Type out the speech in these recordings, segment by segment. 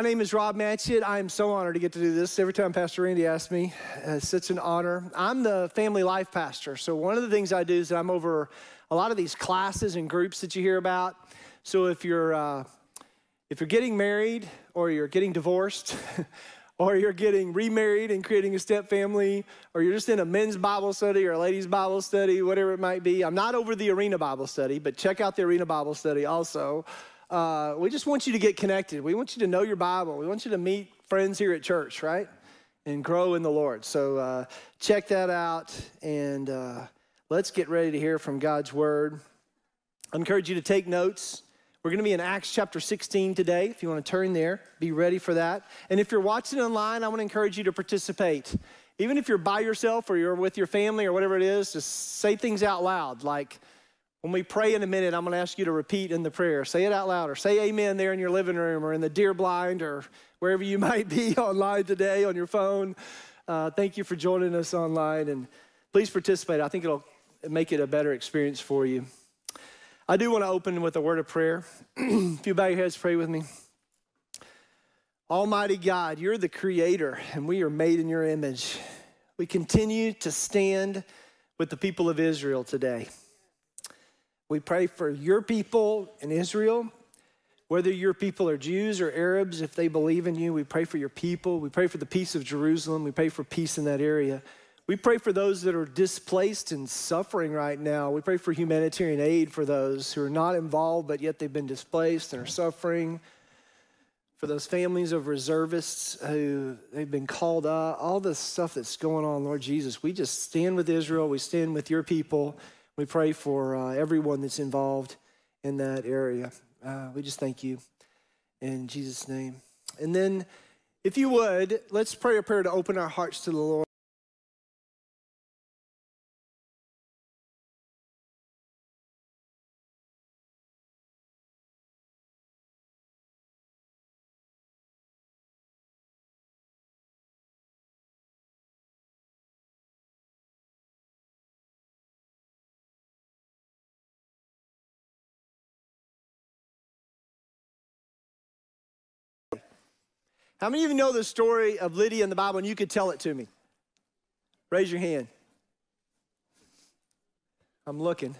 My name is Rob Matchett. I am so honored to get to do this. Every time Pastor Randy asks me, uh, it's such an honor. I'm the family life pastor. So, one of the things I do is I'm over a lot of these classes and groups that you hear about. So, if you're, uh, if you're getting married or you're getting divorced, or you're getting remarried and creating a step family, or you're just in a men's Bible study or a ladies' Bible study, whatever it might be. I'm not over the arena Bible study, but check out the arena Bible study also. Uh, we just want you to get connected. We want you to know your Bible. We want you to meet friends here at church, right? And grow in the Lord. So uh, check that out and uh, let's get ready to hear from God's word. I encourage you to take notes. We're going to be in Acts chapter 16 today. If you want to turn there, be ready for that. And if you're watching online, I want to encourage you to participate. Even if you're by yourself or you're with your family or whatever it is, just say things out loud. Like when we pray in a minute, I'm going to ask you to repeat in the prayer. Say it out loud or say amen there in your living room or in the deer blind or wherever you might be online today on your phone. Uh, thank you for joining us online and please participate. I think it'll make it a better experience for you. I do want to open with a word of prayer. if you bow your heads, pray with me. Almighty God, you're the creator, and we are made in your image. We continue to stand with the people of Israel today. We pray for your people in Israel, whether your people are Jews or Arabs, if they believe in you, we pray for your people. We pray for the peace of Jerusalem. We pray for peace in that area. We pray for those that are displaced and suffering right now. We pray for humanitarian aid for those who are not involved, but yet they've been displaced and are suffering. For those families of reservists who they've been called up, all the stuff that's going on, Lord Jesus, we just stand with Israel. We stand with your people. We pray for uh, everyone that's involved in that area. Uh, we just thank you in Jesus' name. And then, if you would, let's pray a prayer to open our hearts to the Lord. How many of you know the story of Lydia in the Bible and you could tell it to me? Raise your hand. I'm looking.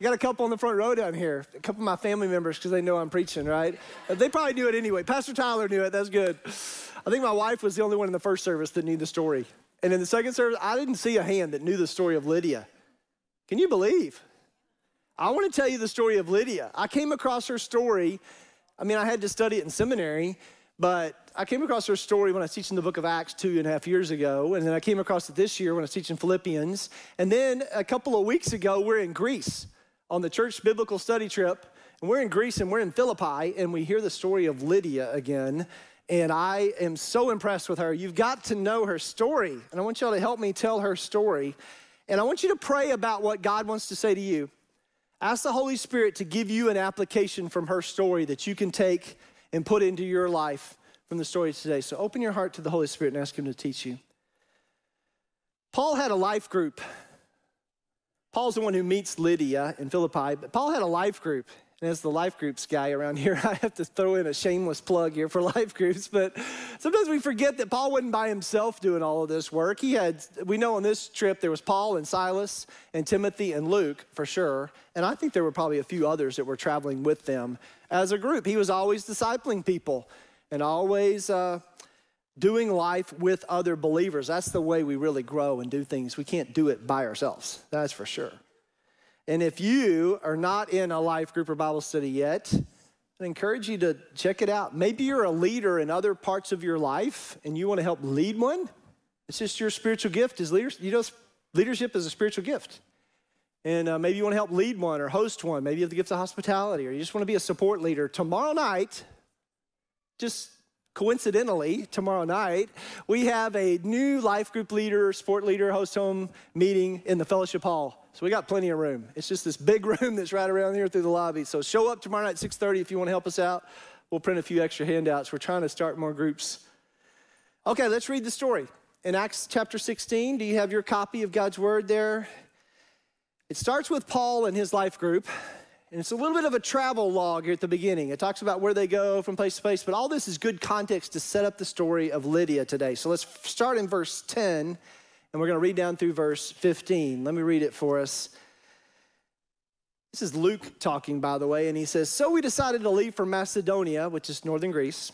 I got a couple on the front row down here, a couple of my family members because they know I'm preaching, right? Uh, they probably knew it anyway. Pastor Tyler knew it. That's good. I think my wife was the only one in the first service that knew the story. And in the second service, I didn't see a hand that knew the story of Lydia. Can you believe? I want to tell you the story of Lydia. I came across her story. I mean, I had to study it in seminary, but I came across her story when I was teaching the book of Acts two and a half years ago. And then I came across it this year when I was teaching Philippians. And then a couple of weeks ago, we're in Greece on the church biblical study trip. And we're in Greece and we're in Philippi. And we hear the story of Lydia again. And I am so impressed with her. You've got to know her story. And I want y'all to help me tell her story. And I want you to pray about what God wants to say to you. Ask the Holy Spirit to give you an application from her story that you can take and put into your life from the story today. So open your heart to the Holy Spirit and ask Him to teach you. Paul had a life group. Paul's the one who meets Lydia in Philippi, but Paul had a life group. And as the life groups guy around here, I have to throw in a shameless plug here for life groups. But sometimes we forget that Paul wasn't by himself doing all of this work. He had, we know on this trip, there was Paul and Silas and Timothy and Luke for sure. And I think there were probably a few others that were traveling with them as a group. He was always discipling people and always uh, doing life with other believers. That's the way we really grow and do things. We can't do it by ourselves, that's for sure. And if you are not in a life group or Bible study yet, I encourage you to check it out. Maybe you're a leader in other parts of your life and you want to help lead one. It's just your spiritual gift is leaders. You know, leadership is a spiritual gift. And uh, maybe you want to help lead one or host one. Maybe you have the gift of hospitality or you just want to be a support leader. Tomorrow night, just coincidentally, tomorrow night, we have a new life group leader, sport leader, host home meeting in the fellowship hall. So we got plenty of room. It's just this big room that's right around here through the lobby. So show up tomorrow night 6:30 if you want to help us out. We'll print a few extra handouts. We're trying to start more groups. Okay, let's read the story. In Acts chapter 16, do you have your copy of God's word there? It starts with Paul and his life group. And it's a little bit of a travel log here at the beginning. It talks about where they go from place to place, but all this is good context to set up the story of Lydia today. So let's start in verse 10, and we're going to read down through verse 15. Let me read it for us. This is Luke talking, by the way, and he says, So we decided to leave for Macedonia, which is northern Greece,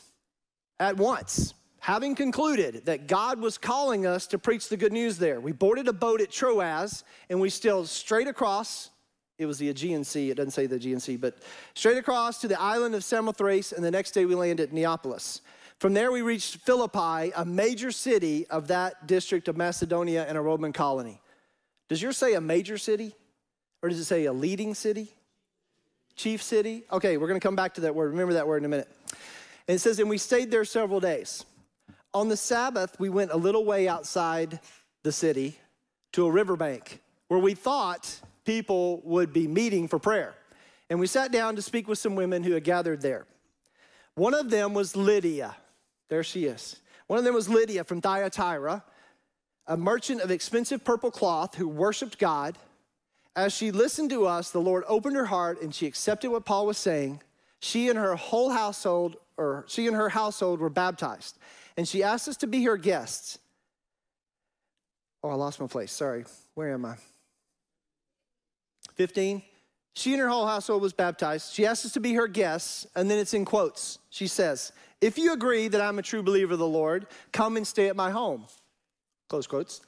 at once, having concluded that God was calling us to preach the good news there. We boarded a boat at Troas, and we sailed straight across it was the Aegean Sea. It doesn't say the Aegean Sea, but straight across to the island of Samothrace, and the next day we landed at Neapolis. From there, we reached Philippi, a major city of that district of Macedonia and a Roman colony. Does yours say a major city? Or does it say a leading city? Chief city? Okay, we're going to come back to that word. Remember that word in a minute. And it says, and we stayed there several days. On the Sabbath, we went a little way outside the city to a riverbank where we thought people would be meeting for prayer. And we sat down to speak with some women who had gathered there. One of them was Lydia. There she is. One of them was Lydia from Thyatira, a merchant of expensive purple cloth who worshiped God. As she listened to us, the Lord opened her heart and she accepted what Paul was saying. She and her whole household, or she and her household, were baptized. And she asked us to be her guests. Oh, I lost my place. Sorry. Where am I? 15. She and her whole household was baptized. She asked us to be her guests, and then it's in quotes. She says, If you agree that I'm a true believer of the Lord, come and stay at my home. Close quotes.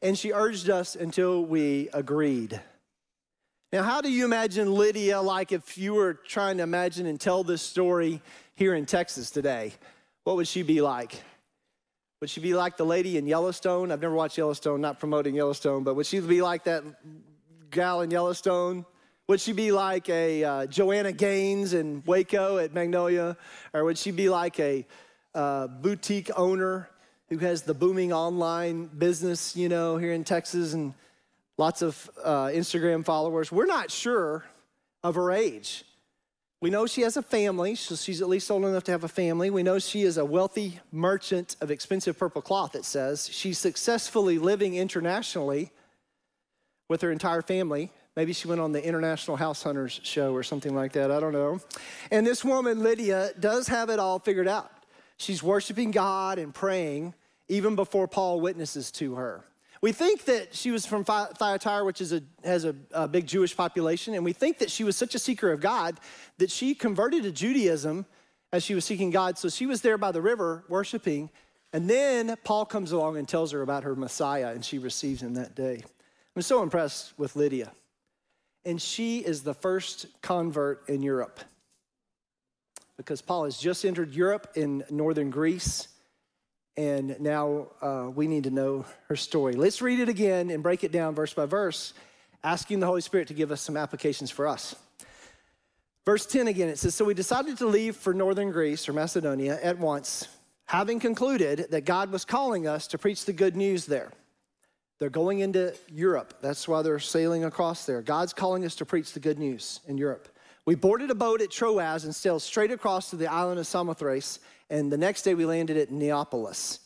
And she urged us until we agreed. Now, how do you imagine Lydia like if you were trying to imagine and tell this story here in Texas today? What would she be like? Would she be like the lady in Yellowstone? I've never watched Yellowstone, not promoting Yellowstone, but would she be like that gal in Yellowstone? Would she be like a uh, Joanna Gaines in Waco at Magnolia? Or would she be like a uh, boutique owner who has the booming online business, you know, here in Texas and lots of uh, Instagram followers? We're not sure of her age. We know she has a family, so she's at least old enough to have a family. We know she is a wealthy merchant of expensive purple cloth, it says. She's successfully living internationally with her entire family. Maybe she went on the International House Hunters show or something like that. I don't know. And this woman, Lydia, does have it all figured out. She's worshiping God and praying even before Paul witnesses to her. We think that she was from Thyatira, which is a, has a, a big Jewish population, and we think that she was such a seeker of God that she converted to Judaism as she was seeking God. So she was there by the river worshiping, and then Paul comes along and tells her about her Messiah, and she receives him that day. I'm so impressed with Lydia. And she is the first convert in Europe because Paul has just entered Europe in northern Greece. And now uh, we need to know her story. Let's read it again and break it down verse by verse, asking the Holy Spirit to give us some applications for us. Verse 10 again, it says So we decided to leave for northern Greece or Macedonia at once, having concluded that God was calling us to preach the good news there. They're going into Europe. That's why they're sailing across there. God's calling us to preach the good news in Europe. We boarded a boat at Troas and sailed straight across to the island of Samothrace, and the next day we landed at Neapolis.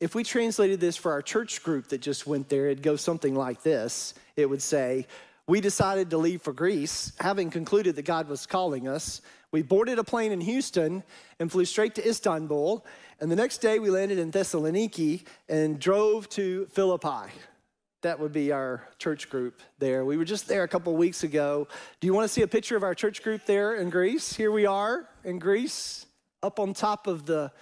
If we translated this for our church group that just went there, it'd go something like this. It would say, We decided to leave for Greece, having concluded that God was calling us. We boarded a plane in Houston and flew straight to Istanbul. And the next day we landed in Thessaloniki and drove to Philippi. That would be our church group there. We were just there a couple weeks ago. Do you want to see a picture of our church group there in Greece? Here we are in Greece, up on top of the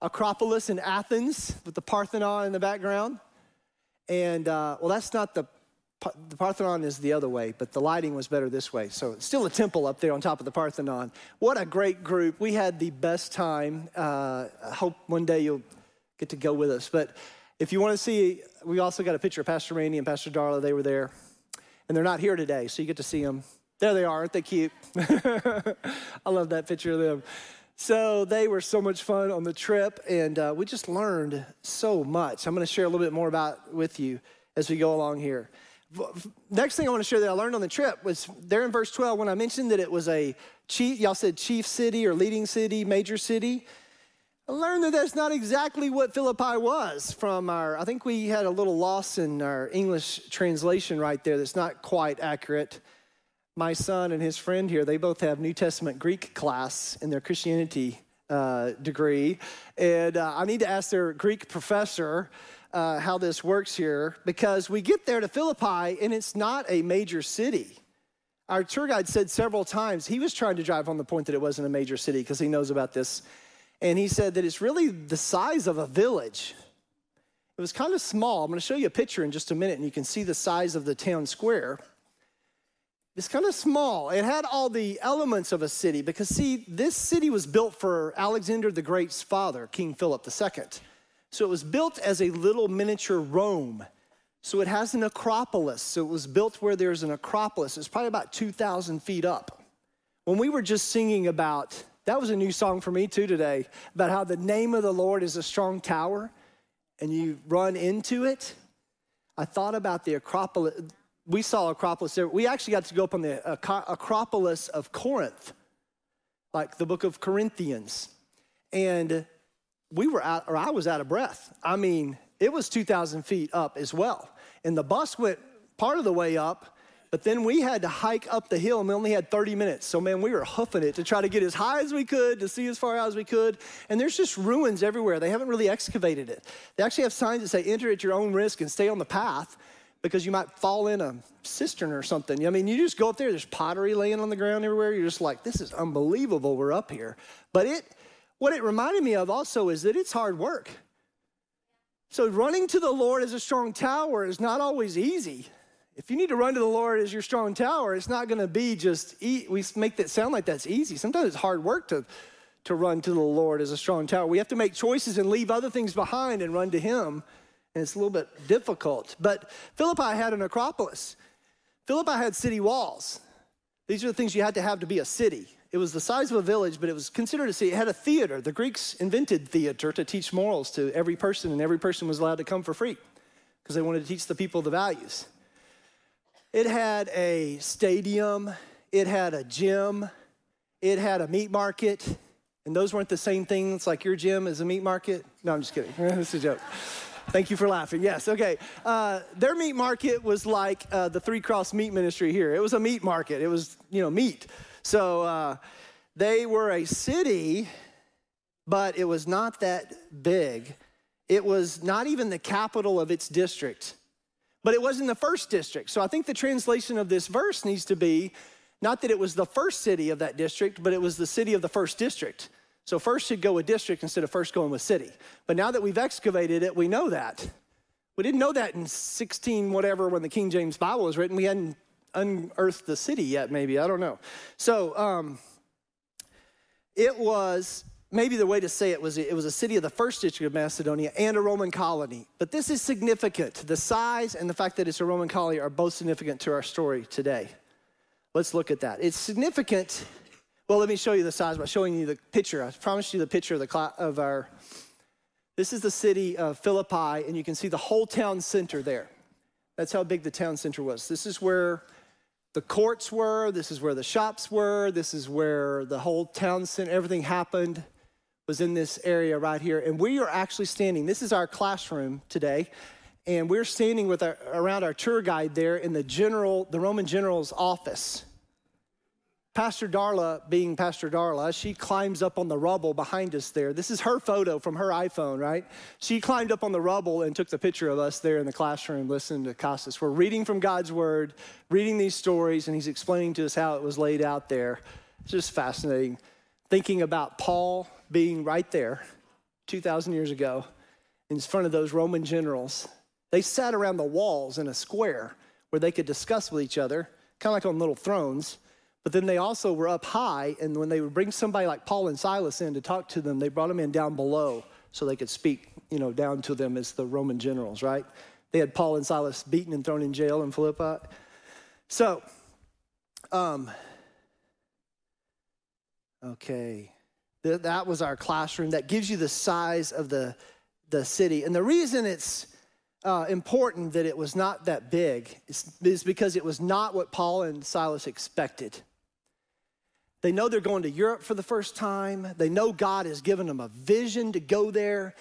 Acropolis in Athens with the Parthenon in the background. And uh, well, that's not the the Parthenon is the other way, but the lighting was better this way. So it's still a temple up there on top of the Parthenon. What a great group. We had the best time. Uh, I hope one day you'll get to go with us. But if you want to see, we also got a picture of Pastor Randy and Pastor Darla. They were there. And they're not here today, so you get to see them. There they are. Aren't they cute? I love that picture of them. So they were so much fun on the trip, and uh, we just learned so much. I'm going to share a little bit more about with you as we go along here. Next thing I want to share that I learned on the trip was there in verse 12 when I mentioned that it was a chief, y'all said chief city or leading city, major city. I learned that that's not exactly what Philippi was from our, I think we had a little loss in our English translation right there that's not quite accurate. my son and his friend here, they both have New Testament Greek class in their Christianity uh, degree. And uh, I need to ask their Greek professor uh, how this works here because we get there to Philippi and it's not a major city. Our tour guide said several times he was trying to drive on the point that it wasn't a major city because he knows about this. And he said that it's really the size of a village. It was kind of small. I'm going to show you a picture in just a minute and you can see the size of the town square. It's kind of small. It had all the elements of a city because, see, this city was built for Alexander the Great's father, King Philip II. So it was built as a little miniature Rome. So it has an acropolis. So it was built where there's an acropolis. It's probably about 2,000 feet up. When we were just singing about, that was a new song for me too today, about how the name of the Lord is a strong tower and you run into it. I thought about the acropolis. We saw Acropolis there. We actually got to go up on the Acropolis of Corinth, like the book of Corinthians. And we were out, or I was out of breath. I mean, it was 2,000 feet up as well. And the bus went part of the way up, but then we had to hike up the hill and we only had 30 minutes. So, man, we were hoofing it to try to get as high as we could, to see as far out as we could. And there's just ruins everywhere. They haven't really excavated it. They actually have signs that say enter at your own risk and stay on the path because you might fall in a cistern or something. I mean, you just go up there, there's pottery laying on the ground everywhere. You're just like, this is unbelievable. We're up here. But it, what it reminded me of also is that it's hard work. So running to the Lord as a strong tower is not always easy. If you need to run to the Lord as your strong tower, it's not going to be just e- we make that sound like that's easy. Sometimes it's hard work to to run to the Lord as a strong tower. We have to make choices and leave other things behind and run to him. And it's a little bit difficult. But Philippi had an acropolis. Philippi had city walls. These are the things you had to have to be a city. It was the size of a village, but it was considered a city. It had a theater. The Greeks invented theater to teach morals to every person, and every person was allowed to come for free because they wanted to teach the people the values. It had a stadium, it had a gym, it had a meat market, and those weren't the same things like your gym is a meat market. No, I'm just kidding. That's a joke. Thank you for laughing. Yes, okay. Uh, their meat market was like uh, the Three Cross Meat Ministry here. It was a meat market. It was, you know, meat. So uh, they were a city, but it was not that big. It was not even the capital of its district, but it was in the first district. So I think the translation of this verse needs to be not that it was the first city of that district, but it was the city of the first district. So first should go with district instead of first going with city. But now that we've excavated it, we know that. We didn't know that in 16 whatever when the King James Bible was written. We hadn't unearthed the city yet, maybe. I don't know. So um, it was maybe the way to say it was it was a city of the first district of Macedonia and a Roman colony. But this is significant. The size and the fact that it's a Roman colony are both significant to our story today. Let's look at that. It's significant. Well, let me show you the size by showing you the picture. I promised you the picture of the of our. This is the city of Philippi, and you can see the whole town center there. That's how big the town center was. This is where the courts were, this is where the shops were, this is where the whole town center, everything happened was in this area right here. And we are actually standing, this is our classroom today, and we're standing with our, around our tour guide there in the general, the Roman general's office. Pastor Darla, being Pastor Darla, she climbs up on the rubble behind us there. This is her photo from her iPhone, right? She climbed up on the rubble and took the picture of us there in the classroom listening to Costas. We're reading from God's Word, reading these stories, and he's explaining to us how it was laid out there. It's just fascinating. Thinking about Paul being right there 2,000 years ago in front of those Roman generals. They sat around the walls in a square where they could discuss with each other, kind of like on little thrones but then they also were up high, and when they would bring somebody like Paul and Silas in to talk to them, they brought them in down below so they could speak, you know, down to them as the Roman generals, right? They had Paul and Silas beaten and thrown in jail in Philippi. So, um, okay, Th- that was our classroom. That gives you the size of the the city, and the reason it's uh, important that it was not that big is, is because it was not what Paul and Silas expected. They know they're going to Europe for the first time. They know God has given them a vision to go there.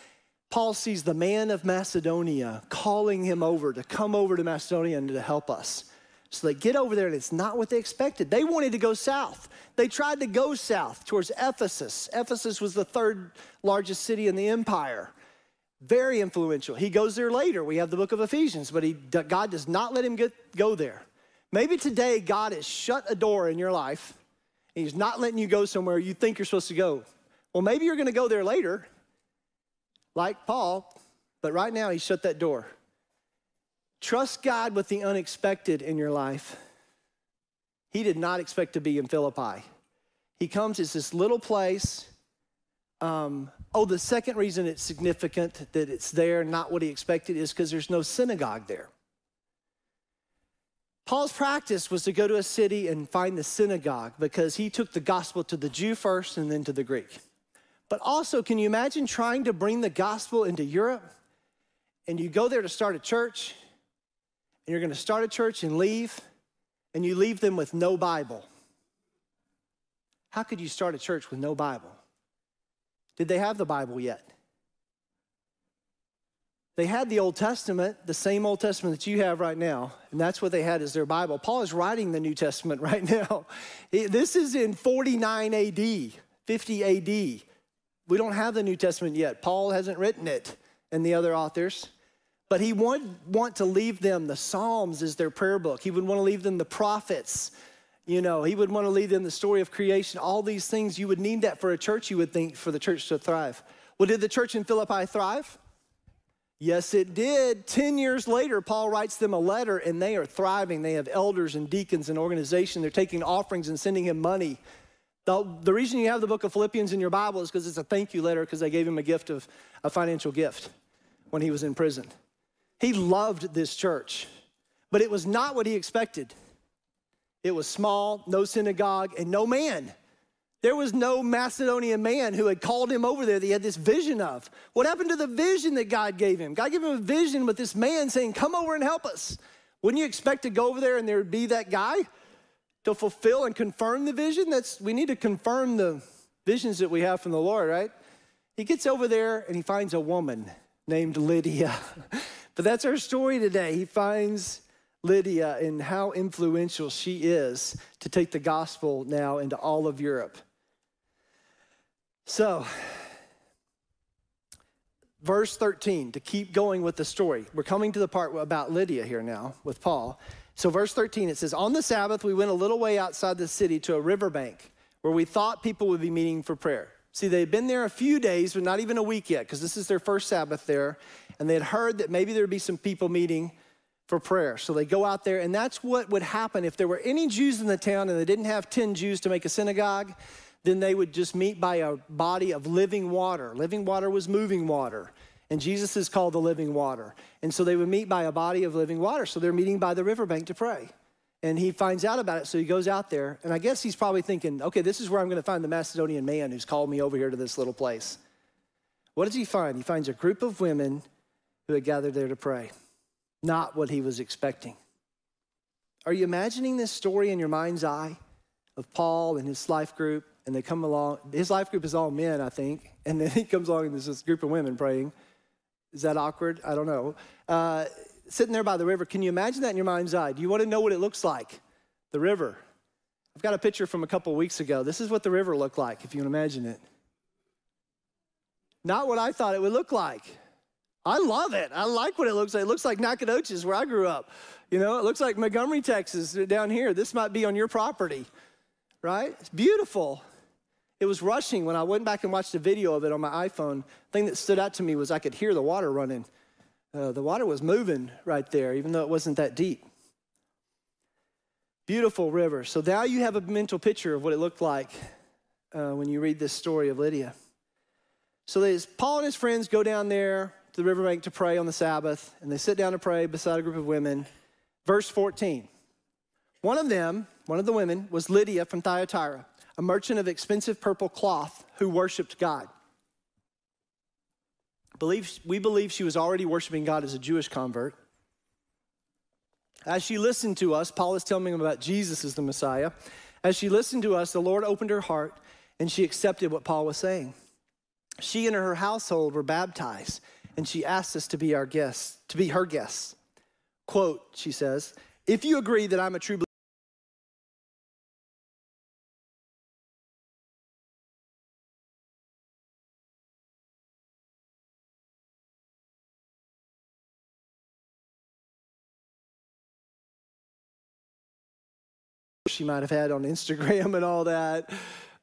Paul sees the man of Macedonia calling him over to come over to Macedonia and to help us. So they get over there and it's not what they expected. They wanted to go south. They tried to go south towards Ephesus. Ephesus was the third largest city in the empire. Very influential. He goes there later. We have the book of Ephesians, but he, God does not let him get, go there. Maybe today God has shut a door in your life. He's not letting you go somewhere you think you're supposed to go. Well, maybe you're going to go there later, like Paul, but right now he shut that door. Trust God with the unexpected in your life. He did not expect to be in Philippi. He comes, it's this little place. Um, oh, the second reason it's significant that it's there, not what he expected, is because there's no synagogue there. Paul's practice was to go to a city and find the synagogue because he took the gospel to the Jew first and then to the Greek. But also, can you imagine trying to bring the gospel into Europe? And you go there to start a church, and you're going to start a church and leave, and you leave them with no Bible. How could you start a church with no Bible? Did they have the Bible yet? They had the Old Testament, the same Old Testament that you have right now, and that's what they had as their Bible. Paul is writing the New Testament right now. This is in 49 AD, 50 AD. We don't have the New Testament yet. Paul hasn't written it, and the other authors. But he would want to leave them the Psalms as their prayer book. He would want to leave them the prophets. You know, he would want to leave them the story of creation. All these things, you would need that for a church, you would think, for the church to thrive. Well, did the church in Philippi thrive? Yes, it did. 10 years later, Paul writes them a letter and they are thriving. They have elders and deacons and organization. They're taking offerings and sending him money. The, the reason you have the book of Philippians in your Bible is because it's a thank you letter because they gave him a gift of a financial gift when he was in prison. He loved this church, but it was not what he expected. It was small, no synagogue, and no man. There was no Macedonian man who had called him over there that he had this vision of. What happened to the vision that God gave him? God gave him a vision with this man saying, Come over and help us. Wouldn't you expect to go over there and there would be that guy to fulfill and confirm the vision? That's we need to confirm the visions that we have from the Lord, right? He gets over there and he finds a woman named Lydia. but that's our story today. He finds Lydia and how influential she is to take the gospel now into all of Europe. So, verse 13, to keep going with the story. We're coming to the part about Lydia here now with Paul. So, verse 13, it says, On the Sabbath, we went a little way outside the city to a riverbank where we thought people would be meeting for prayer. See, they had been there a few days, but not even a week yet, because this is their first Sabbath there. And they had heard that maybe there'd be some people meeting for prayer. So they go out there, and that's what would happen if there were any Jews in the town and they didn't have 10 Jews to make a synagogue then they would just meet by a body of living water. Living water was moving water. And Jesus is called the living water. And so they would meet by a body of living water. So they're meeting by the riverbank to pray. And he finds out about it, so he goes out there. And I guess he's probably thinking, okay, this is where I'm going to find the Macedonian man who's called me over here to this little place. What does he find? He finds a group of women who had gathered there to pray. Not what he was expecting. Are you imagining this story in your mind's eye of Paul and his life group? and they come along. His life group is all men, I think, and then he comes along and there's this group of women praying. Is that awkward? I don't know. Uh, sitting there by the river, can you imagine that in your mind's eye? Do you want to know what it looks like? The river. I've got a picture from a couple weeks ago. This is what the river looked like, if you can imagine it. Not what I thought it would look like. I love it. I like what it looks like. It looks like Nacogdoches, where I grew up. You know, it looks like Montgomery, Texas, down here. This might be on your property, right? It's beautiful. It was rushing when I went back and watched a video of it on my iPhone. The thing that stood out to me was I could hear the water running. Uh, the water was moving right there, even though it wasn't that deep. Beautiful river. So now you have a mental picture of what it looked like uh, when you read this story of Lydia. So Paul and his friends go down there to the riverbank to pray on the Sabbath, and they sit down to pray beside a group of women. Verse 14. One of them, one of the women, was Lydia from Thyatira a merchant of expensive purple cloth who worshiped God. we believe she was already worshiping God as a Jewish convert. As she listened to us, Paul is telling them about Jesus as the Messiah. As she listened to us, the Lord opened her heart and she accepted what Paul was saying. She and her household were baptized, and she asked us to be our guests, to be her guests. Quote, she says, If you agree that I'm a true believer, she might have had on Instagram and all that.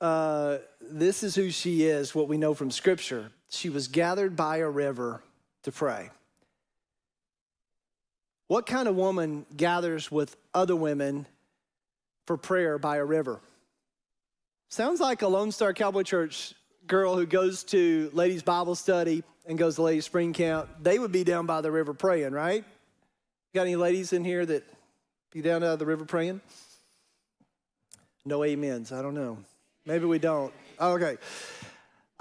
Uh, this is who she is, what we know from Scripture. She was gathered by a river to pray. What kind of woman gathers with other women for prayer by a river? Sounds like a Lone Star Cowboy Church girl who goes to ladies' Bible study and goes to ladies' spring camp. They would be down by the river praying, right? Got any ladies in here that be down by the river praying? No amens. I don't know. Maybe we don't. Okay.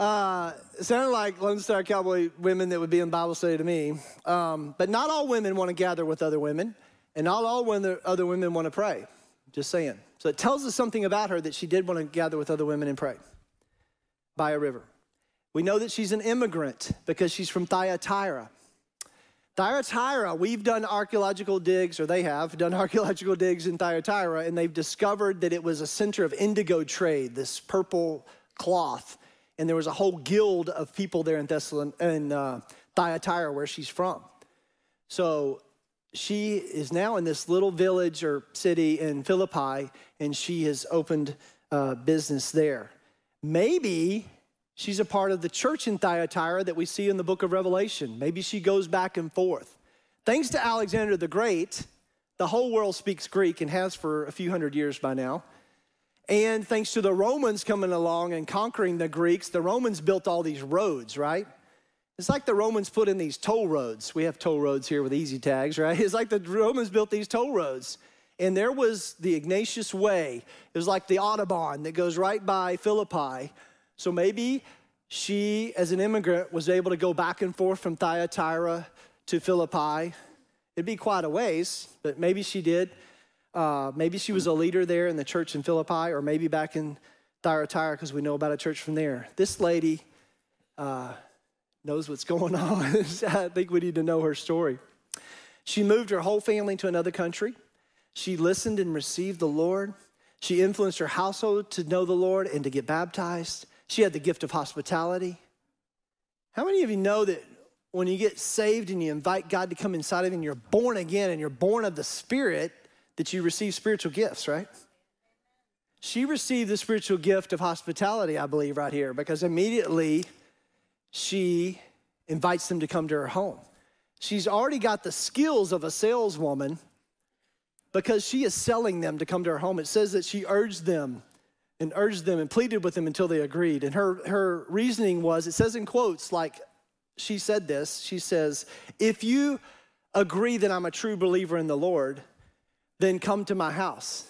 Uh, sounded like Lone Star Cowboy women that would be in Bible study to me. Um, but not all women want to gather with other women, and not all women, other women want to pray. Just saying. So it tells us something about her that she did want to gather with other women and pray by a river. We know that she's an immigrant because she's from Thyatira. Thyatira, we've done archaeological digs, or they have done archaeological digs in Thyatira, and they've discovered that it was a center of indigo trade, this purple cloth. And there was a whole guild of people there in, Thessalon- in uh, Thyatira, where she's from. So she is now in this little village or city in Philippi, and she has opened uh, business there. Maybe She's a part of the church in Thyatira that we see in the book of Revelation. Maybe she goes back and forth. Thanks to Alexander the Great, the whole world speaks Greek and has for a few hundred years by now. And thanks to the Romans coming along and conquering the Greeks, the Romans built all these roads, right? It's like the Romans put in these toll roads. We have toll roads here with EZ TAGs, right? It's like the Romans built these toll roads. And there was the Ignatius Way. It was like the Autobahn that goes right by Philippi so maybe she, as an immigrant, was able to go back and forth from Thyatira to Philippi. It'd be quite a ways, but maybe she did. Uh, maybe she was a leader there in the church in Philippi, or maybe back in Thyatira because we know about a church from there. This lady uh, knows what's going on. I think we need to know her story. She moved her whole family to another country. She listened and received the Lord. She influenced her household to know the Lord and to get baptized. She had the gift of hospitality. How many of you know that when you get saved and you invite God to come inside of you and you're born again and you're born of the Spirit, that you receive spiritual gifts, right? She received the spiritual gift of hospitality, I believe, right here, because immediately she invites them to come to her home. She's already got the skills of a saleswoman because she is selling them to come to her home. It says that she urged them and urged them and pleaded with them until they agreed. And her, her reasoning was it says in quotes, like she said this she says, If you agree that I'm a true believer in the Lord, then come to my house.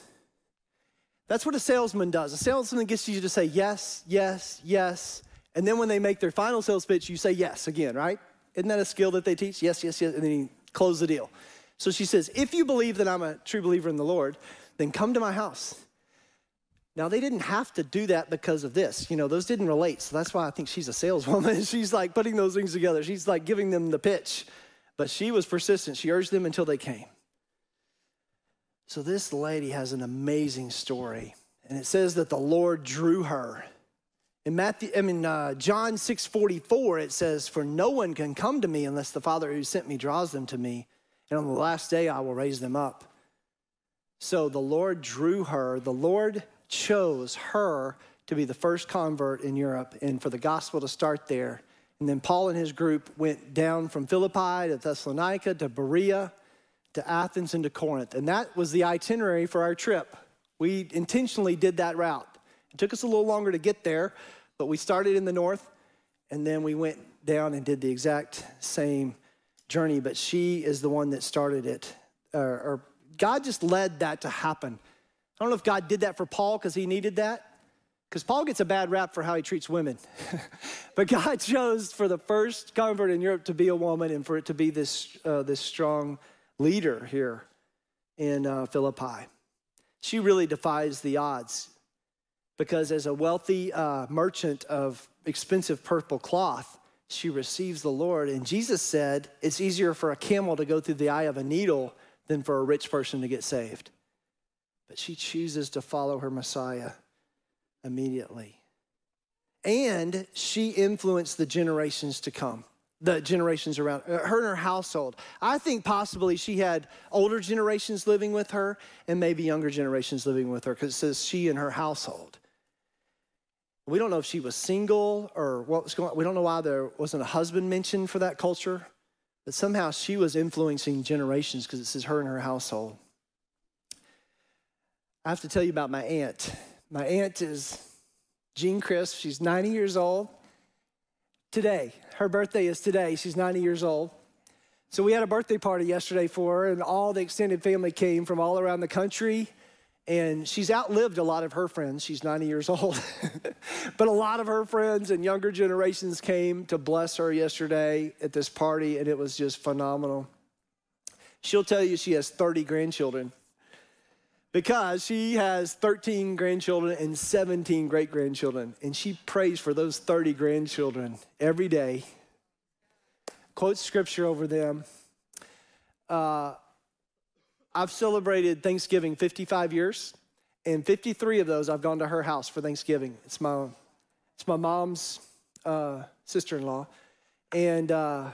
That's what a salesman does. A salesman gets you to say yes, yes, yes. And then when they make their final sales pitch, you say yes again, right? Isn't that a skill that they teach? Yes, yes, yes. And then you close the deal. So she says, If you believe that I'm a true believer in the Lord, then come to my house. Now, they didn't have to do that because of this. You know, those didn't relate. So that's why I think she's a saleswoman. she's like putting those things together. She's like giving them the pitch. But she was persistent. She urged them until they came. So this lady has an amazing story. And it says that the Lord drew her. In Matthew, I mean, uh, John 6 44, it says, For no one can come to me unless the Father who sent me draws them to me. And on the last day, I will raise them up. So the Lord drew her. The Lord chose her to be the first convert in Europe and for the gospel to start there. And then Paul and his group went down from Philippi to Thessalonica to Berea to Athens and to Corinth. And that was the itinerary for our trip. We intentionally did that route. It took us a little longer to get there, but we started in the north and then we went down and did the exact same journey. But she is the one that started it, or, or God just led that to happen. I don't know if God did that for Paul because he needed that, because Paul gets a bad rap for how he treats women. but God chose for the first convert in Europe to be a woman and for it to be this, uh, this strong leader here in uh, Philippi. She really defies the odds because, as a wealthy uh, merchant of expensive purple cloth, she receives the Lord. And Jesus said, It's easier for a camel to go through the eye of a needle than for a rich person to get saved. But she chooses to follow her Messiah immediately. And she influenced the generations to come, the generations around uh, her and her household. I think possibly she had older generations living with her and maybe younger generations living with her because it says she and her household. We don't know if she was single or what was going on. We don't know why there wasn't a husband mentioned for that culture, but somehow she was influencing generations because it says her and her household. I have to tell you about my aunt. My aunt is Jean Crisp. She's 90 years old. Today, her birthday is today. She's 90 years old. So we had a birthday party yesterday for her, and all the extended family came from all around the country. And she's outlived a lot of her friends. She's 90 years old. but a lot of her friends and younger generations came to bless her yesterday at this party, and it was just phenomenal. She'll tell you she has 30 grandchildren because she has 13 grandchildren and 17 great grandchildren, and she prays for those 30 grandchildren every day, quotes scripture over them. Uh, I've celebrated Thanksgiving 55 years, and 53 of those I've gone to her house for Thanksgiving. It's my, it's my mom's uh, sister in law, and uh,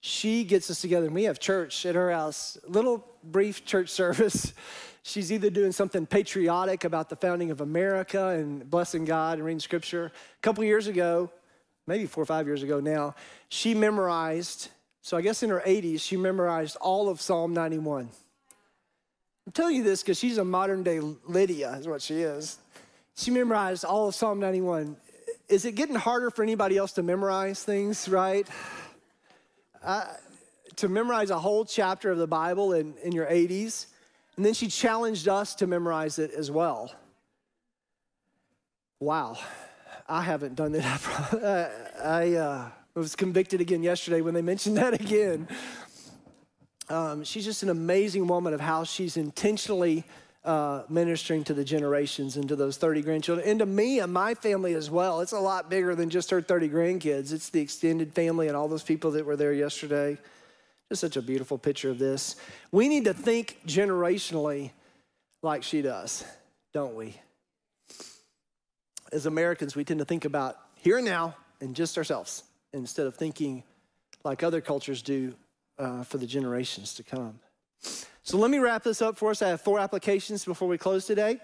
she gets us together, and we have church at her house, little brief church service. She's either doing something patriotic about the founding of America and blessing God and reading scripture. A couple years ago, maybe four or five years ago now, she memorized, so I guess in her 80s, she memorized all of Psalm 91. I'm telling you this because she's a modern day Lydia, is what she is. She memorized all of Psalm 91. Is it getting harder for anybody else to memorize things, right? To memorize a whole chapter of the Bible in, in your 80s and then she challenged us to memorize it as well. Wow, I haven't done that. I uh, was convicted again yesterday when they mentioned that again. Um, she's just an amazing woman of how she's intentionally uh, ministering to the generations and to those 30 grandchildren and to me and my family as well. It's a lot bigger than just her 30 grandkids, it's the extended family and all those people that were there yesterday. Just such a beautiful picture of this. We need to think generationally like she does, don't we? As Americans, we tend to think about here and now and just ourselves instead of thinking like other cultures do uh, for the generations to come. So let me wrap this up for us. I have four applications before we close today.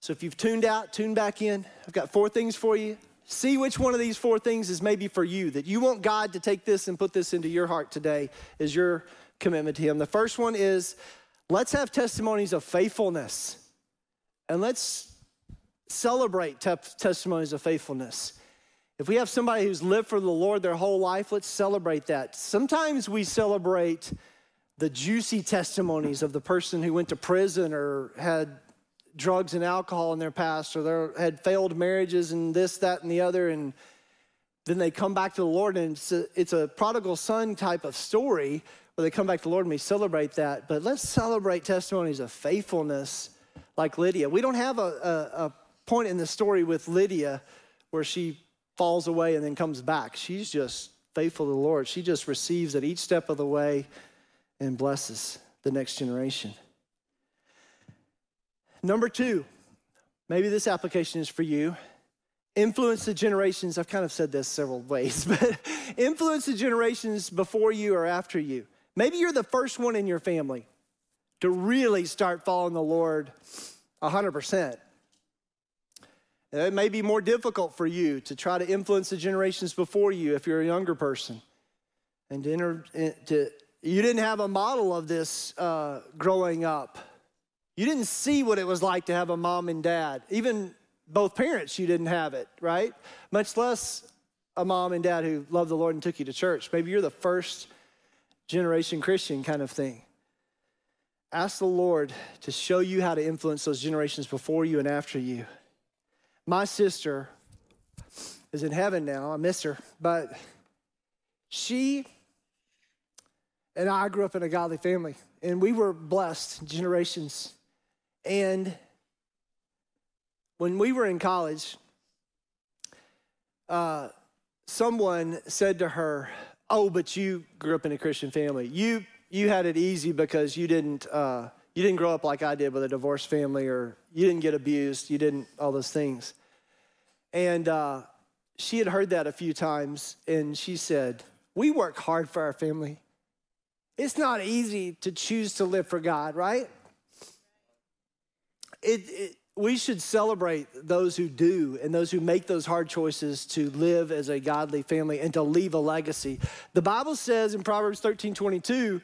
So if you've tuned out, tune back in. I've got four things for you. See which one of these four things is maybe for you, that you want God to take this and put this into your heart today is your commitment to Him. The first one is let's have testimonies of faithfulness and let's celebrate te- testimonies of faithfulness. If we have somebody who's lived for the Lord their whole life, let's celebrate that. Sometimes we celebrate the juicy testimonies of the person who went to prison or had drugs and alcohol in their past or they had failed marriages and this, that, and the other. And then they come back to the Lord, and it's a, it's a prodigal son type of story where they come back to the Lord and we celebrate that. But let's celebrate testimonies of faithfulness like Lydia. We don't have a, a, a point in the story with Lydia where she falls away and then comes back. She's just faithful to the Lord. She just receives at each step of the way and blesses the next generation. Number two, maybe this application is for you. Influence the generations. I've kind of said this several ways, but influence the generations before you or after you. Maybe you're the first one in your family to really start following the Lord 100%. It may be more difficult for you to try to influence the generations before you if you're a younger person. And to, enter, to you didn't have a model of this uh, growing up. You didn't see what it was like to have a mom and dad. Even both parents, you didn't have it, right? Much less a mom and dad who loved the Lord and took you to church. Maybe you're the first generation Christian kind of thing. Ask the Lord to show you how to influence those generations before you and after you. My sister is in heaven now. I miss her, but she and I grew up in a godly family, and we were blessed generations and when we were in college, uh, someone said to her, Oh, but you grew up in a Christian family. You, you had it easy because you didn't uh, you didn't grow up like I did with a divorced family, or you didn't get abused, you didn't all those things. And uh, she had heard that a few times, and she said, "We work hard for our family. It's not easy to choose to live for God, right? It, it, we should celebrate those who do and those who make those hard choices to live as a godly family and to leave a legacy. The Bible says in Proverbs 13 22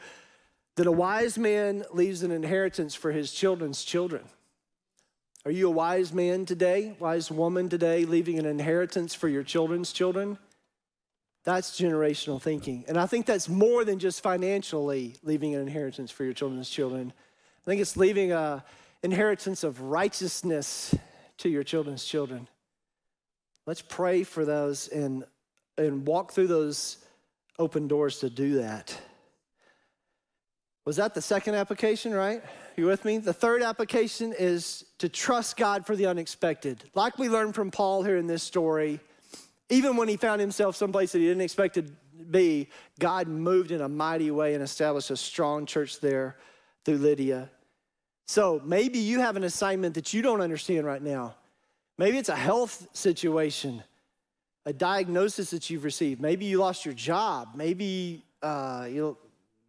that a wise man leaves an inheritance for his children's children. Are you a wise man today, wise woman today, leaving an inheritance for your children's children? That's generational thinking. And I think that's more than just financially leaving an inheritance for your children's children. I think it's leaving an inheritance of righteousness to your children's children. Let's pray for those and, and walk through those open doors to do that. Was that the second application, right? You with me? The third application is to trust God for the unexpected. Like we learned from Paul here in this story, even when he found himself someplace that he didn't expect to be, God moved in a mighty way and established a strong church there through Lydia. So maybe you have an assignment that you don't understand right now. Maybe it's a health situation, a diagnosis that you've received. Maybe you lost your job. Maybe uh, you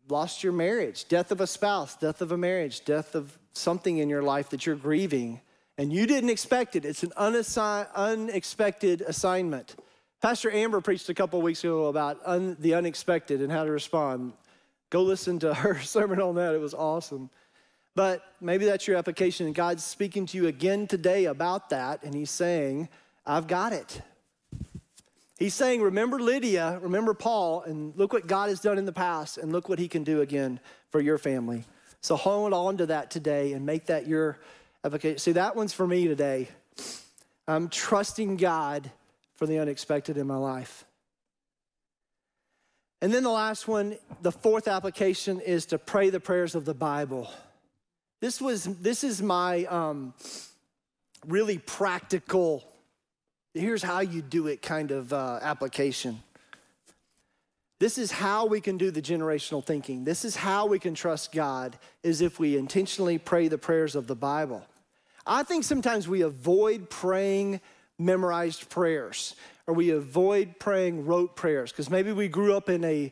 lost your marriage, death of a spouse, death of a marriage, death of something in your life that you're grieving, and you didn't expect it. It's an unassi- unexpected assignment. Pastor Amber preached a couple weeks ago about un- the unexpected and how to respond. Go listen to her sermon on that. It was awesome. But maybe that's your application, and God's speaking to you again today about that, and He's saying, I've got it. He's saying, Remember Lydia, remember Paul, and look what God has done in the past, and look what He can do again for your family. So hold on to that today and make that your application. See, that one's for me today. I'm trusting God for the unexpected in my life. And then the last one, the fourth application is to pray the prayers of the Bible. This was this is my um, really practical. Here's how you do it kind of uh, application. This is how we can do the generational thinking. This is how we can trust God is if we intentionally pray the prayers of the Bible. I think sometimes we avoid praying memorized prayers or we avoid praying rote prayers because maybe we grew up in a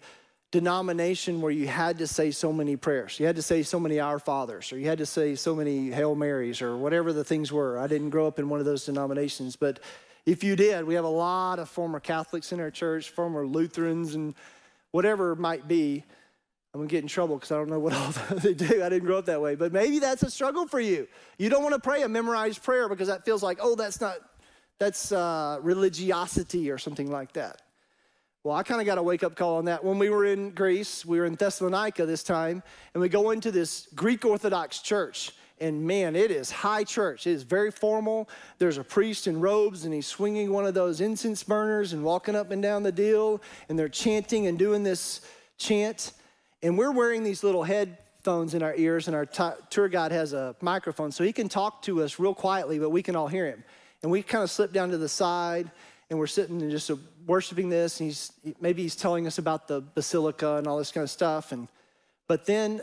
denomination where you had to say so many prayers. You had to say so many Our Fathers, or you had to say so many Hail Marys, or whatever the things were. I didn't grow up in one of those denominations, but if you did, we have a lot of former Catholics in our church, former Lutherans, and whatever it might be. I'm gonna get in trouble because I don't know what all they do. I didn't grow up that way, but maybe that's a struggle for you. You don't want to pray a memorized prayer because that feels like, oh, that's not, that's uh, religiosity or something like that. Well, I kind of got a wake up call on that. When we were in Greece, we were in Thessalonica this time, and we go into this Greek Orthodox church. And man, it is high church. It is very formal. There's a priest in robes, and he's swinging one of those incense burners and walking up and down the deal. And they're chanting and doing this chant. And we're wearing these little headphones in our ears, and our t- tour guide has a microphone, so he can talk to us real quietly, but we can all hear him. And we kind of slip down to the side, and we're sitting and just worshiping this, and he's maybe he's telling us about the basilica and all this kind of stuff. And but then,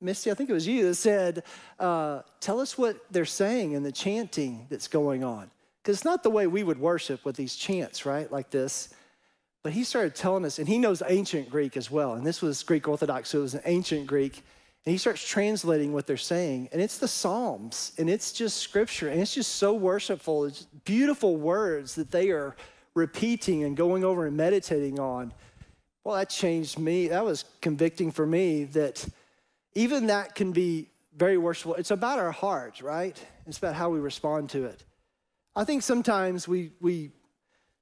Misty, I think it was you that said, uh, "Tell us what they're saying and the chanting that's going on." Because it's not the way we would worship with these chants, right? Like this. But he started telling us, and he knows ancient Greek as well. And this was Greek Orthodox, so it was an ancient Greek. And he starts translating what they're saying. And it's the Psalms, and it's just scripture, and it's just so worshipful. It's beautiful words that they are repeating and going over and meditating on. Well, that changed me. That was convicting for me that even that can be very worshipful. It's about our hearts, right? It's about how we respond to it. I think sometimes we, we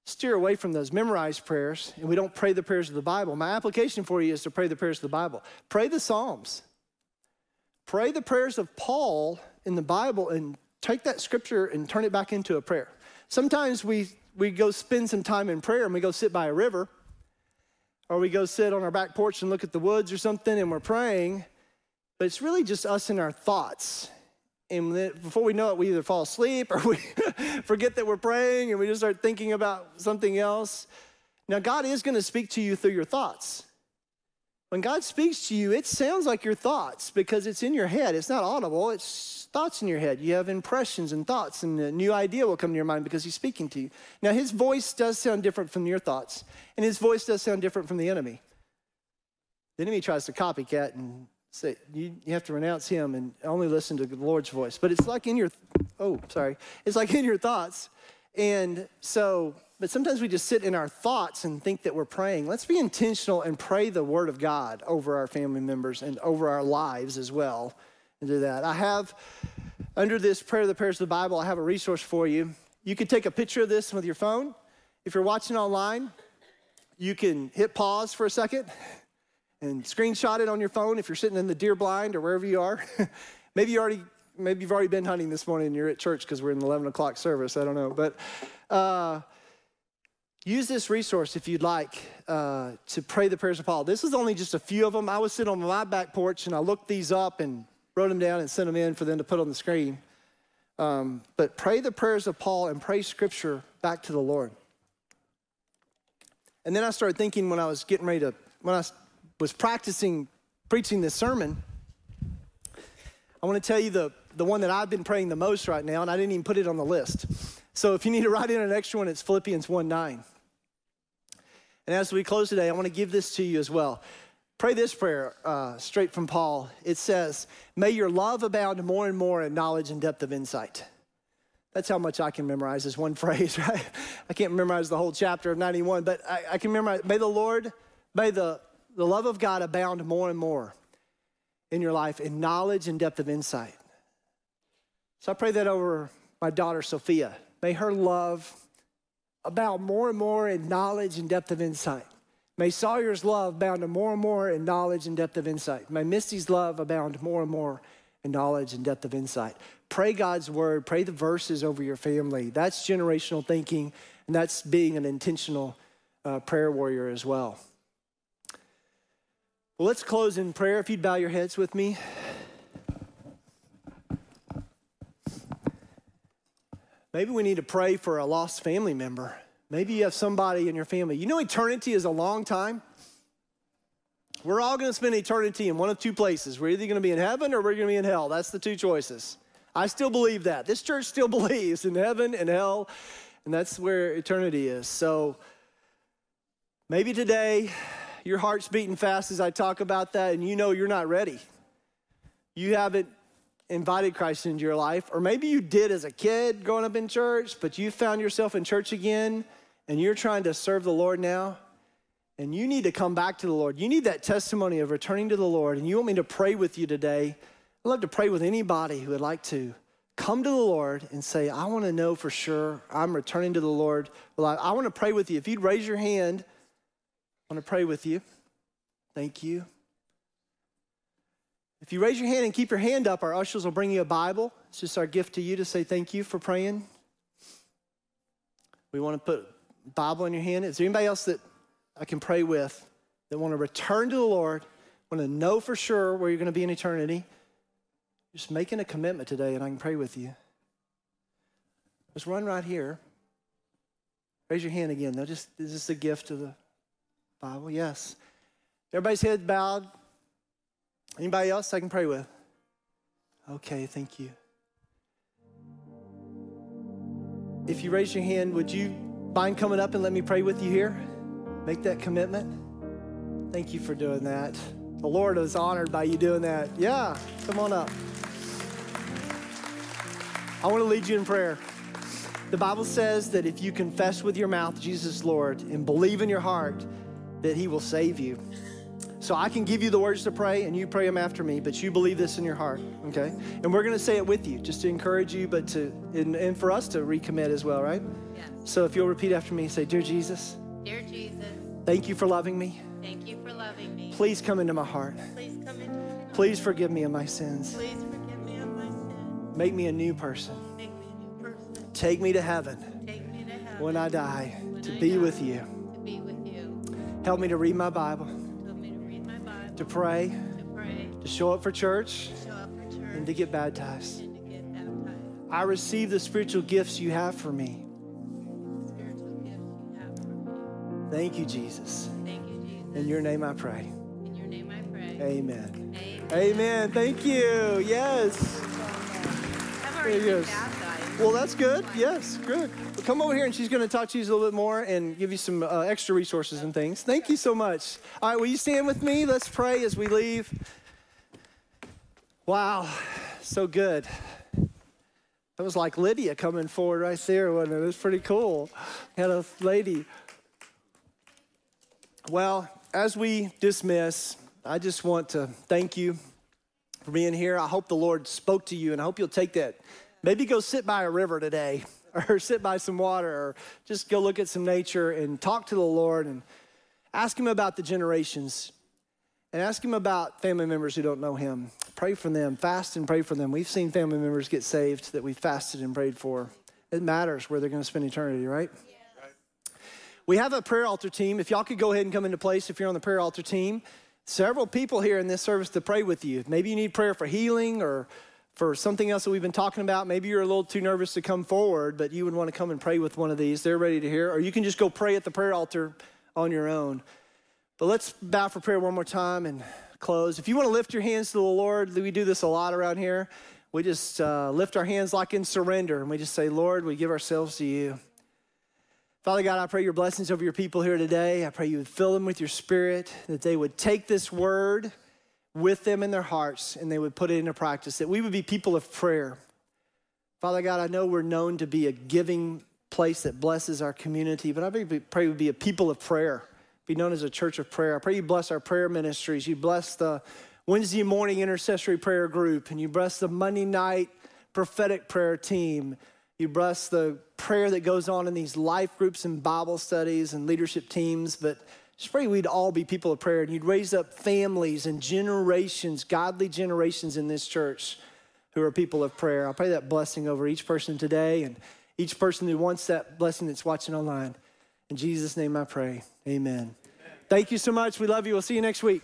steer away from those memorized prayers and we don't pray the prayers of the Bible. My application for you is to pray the prayers of the Bible. Pray the Psalms. Pray the prayers of Paul in the Bible and take that scripture and turn it back into a prayer. Sometimes we, we go spend some time in prayer and we go sit by a river, or we go sit on our back porch and look at the woods or something and we're praying, but it's really just us and our thoughts. And before we know it, we either fall asleep or we forget that we're praying and we just start thinking about something else. Now, God is going to speak to you through your thoughts. When God speaks to you, it sounds like your thoughts because it's in your head. It's not audible, it's thoughts in your head. You have impressions and thoughts, and a new idea will come to your mind because He's speaking to you. Now, His voice does sound different from your thoughts, and His voice does sound different from the enemy. The enemy tries to copycat and say, you, you have to renounce him and only listen to the Lord's voice. But it's like in your, oh, sorry, it's like in your thoughts. And so, but sometimes we just sit in our thoughts and think that we're praying. Let's be intentional and pray the word of God over our family members and over our lives as well. And do that. I have, under this prayer of the prayers of the Bible, I have a resource for you. You could take a picture of this with your phone. If you're watching online, you can hit pause for a second and screenshot it on your phone if you're sitting in the deer blind or wherever you are. maybe you already maybe you've already been hunting this morning and you're at church because we're in the 11 o'clock service. I don't know, but uh, use this resource if you'd like uh, to pray the prayers of Paul. This is only just a few of them. I was sitting on my back porch and I looked these up and wrote them down and sent them in for them to put on the screen. Um, but pray the prayers of Paul and pray scripture back to the Lord. And then I started thinking when I was getting ready to, when I was practicing preaching this sermon, I want to tell you the, the one that I've been praying the most right now, and I didn't even put it on the list. So if you need to write in an extra one, it's Philippians 1 9. And as we close today, I want to give this to you as well. Pray this prayer uh, straight from Paul. It says, May your love abound more and more in knowledge and depth of insight. That's how much I can memorize this one phrase, right? I can't memorize the whole chapter of 91, but I, I can memorize, may the Lord, may the the love of God abound more and more in your life in knowledge and depth of insight. So I pray that over my daughter Sophia. May her love abound more and more in knowledge and depth of insight. May Sawyer's love abound more and more in knowledge and depth of insight. May Misty's love abound more and more in knowledge and depth of insight. Pray God's word, pray the verses over your family. That's generational thinking, and that's being an intentional uh, prayer warrior as well. Well, let's close in prayer. If you'd bow your heads with me. Maybe we need to pray for a lost family member. Maybe you have somebody in your family. You know, eternity is a long time. We're all going to spend eternity in one of two places. We're either going to be in heaven or we're going to be in hell. That's the two choices. I still believe that. This church still believes in heaven and hell, and that's where eternity is. So maybe today your heart's beating fast as I talk about that, and you know you're not ready. You haven't invited Christ into your life, or maybe you did as a kid growing up in church, but you found yourself in church again and you're trying to serve the Lord now, and you need to come back to the Lord. You need that testimony of returning to the Lord, and you want me to pray with you today. I'd love to pray with anybody who would like to come to the Lord and say, I want to know for sure I'm returning to the Lord. Well, I, I want to pray with you. If you'd raise your hand, I want to pray with you. Thank you. If you raise your hand and keep your hand up, our ushers will bring you a Bible. It's just our gift to you to say thank you for praying. We want to put Bible in your hand. Is there anybody else that I can pray with that want to return to the Lord, want to know for sure where you're going to be in eternity? Just making a commitment today, and I can pray with you. Just run right here. Raise your hand again. Just, is this a gift of the Bible? Yes. Everybody's head bowed. Anybody else I can pray with? Okay, thank you. If you raise your hand, would you mind coming up and let me pray with you here? Make that commitment. Thank you for doing that. The Lord is honored by you doing that. Yeah, come on up. I want to lead you in prayer. The Bible says that if you confess with your mouth Jesus Lord and believe in your heart that he will save you. So I can give you the words to pray and you pray them after me, but you believe this in your heart, okay? And we're going to say it with you just to encourage you, but to, and, and for us to recommit as well, right? Yes. So if you'll repeat after me, say, Dear Jesus, Dear Jesus, thank you for loving me. thank you for loving me. Please come into my heart. Please come into my heart. Please forgive me of my sins. Please forgive me of my sins. Make me a new person. Make me a new person. Take me to heaven Take me to heaven when I die When to I be die, with you. To be with you. Help me to read my Bible, to pray, to pray. to show up for church, Show up for church. and to get baptized. and to get baptized. I receive the spiritual gifts you have for me. Spiritual gifts you have for me. Thank you, Jesus. Thank you, Jesus. In your name I pray. In your name Amen. Amen. Amen. Thank you. Yes. I've already Well, that's good. Yes, good. Come over here and she's going to talk to you a little bit more and give you some uh, extra resources and things. Thank you so much. All right, will you stand with me? Let's pray as we leave. Wow, so good. That was like Lydia coming forward right there, wasn't it? It was pretty cool. Had a lady. Well, as we dismiss, I just want to thank you for being here. I hope the Lord spoke to you, and I hope you'll take that. Maybe go sit by a river today, or sit by some water, or just go look at some nature and talk to the Lord and ask Him about the generations and ask Him about family members who don't know Him. Pray for them, fast and pray for them. We've seen family members get saved that we fasted and prayed for. It matters where they're going to spend eternity, right? We have a prayer altar team. If y'all could go ahead and come into place if you're on the prayer altar team. Several people here in this service to pray with you. Maybe you need prayer for healing or for something else that we've been talking about. Maybe you're a little too nervous to come forward, but you would want to come and pray with one of these. They're ready to hear. Or you can just go pray at the prayer altar on your own. But let's bow for prayer one more time and close. If you want to lift your hands to the Lord, we do this a lot around here. We just uh, lift our hands like in surrender and we just say, Lord, we give ourselves to you. Father God, I pray your blessings over your people here today. I pray you would fill them with your spirit, that they would take this word with them in their hearts and they would put it into practice, that we would be people of prayer. Father God, I know we're known to be a giving place that blesses our community, but I pray- pray we be a people of prayer, be known as a church of prayer. I pray you bless our prayer ministries. You bless the Wednesday morning intercessory prayer group, and you bless the Monday night prophetic prayer team. You bless the prayer that goes on in these life groups and Bible studies and leadership teams. But just pray we'd all be people of prayer and you'd raise up families and generations, godly generations in this church who are people of prayer. I pray that blessing over each person today and each person who wants that blessing that's watching online. In Jesus' name I pray. Amen. Thank you so much. We love you. We'll see you next week.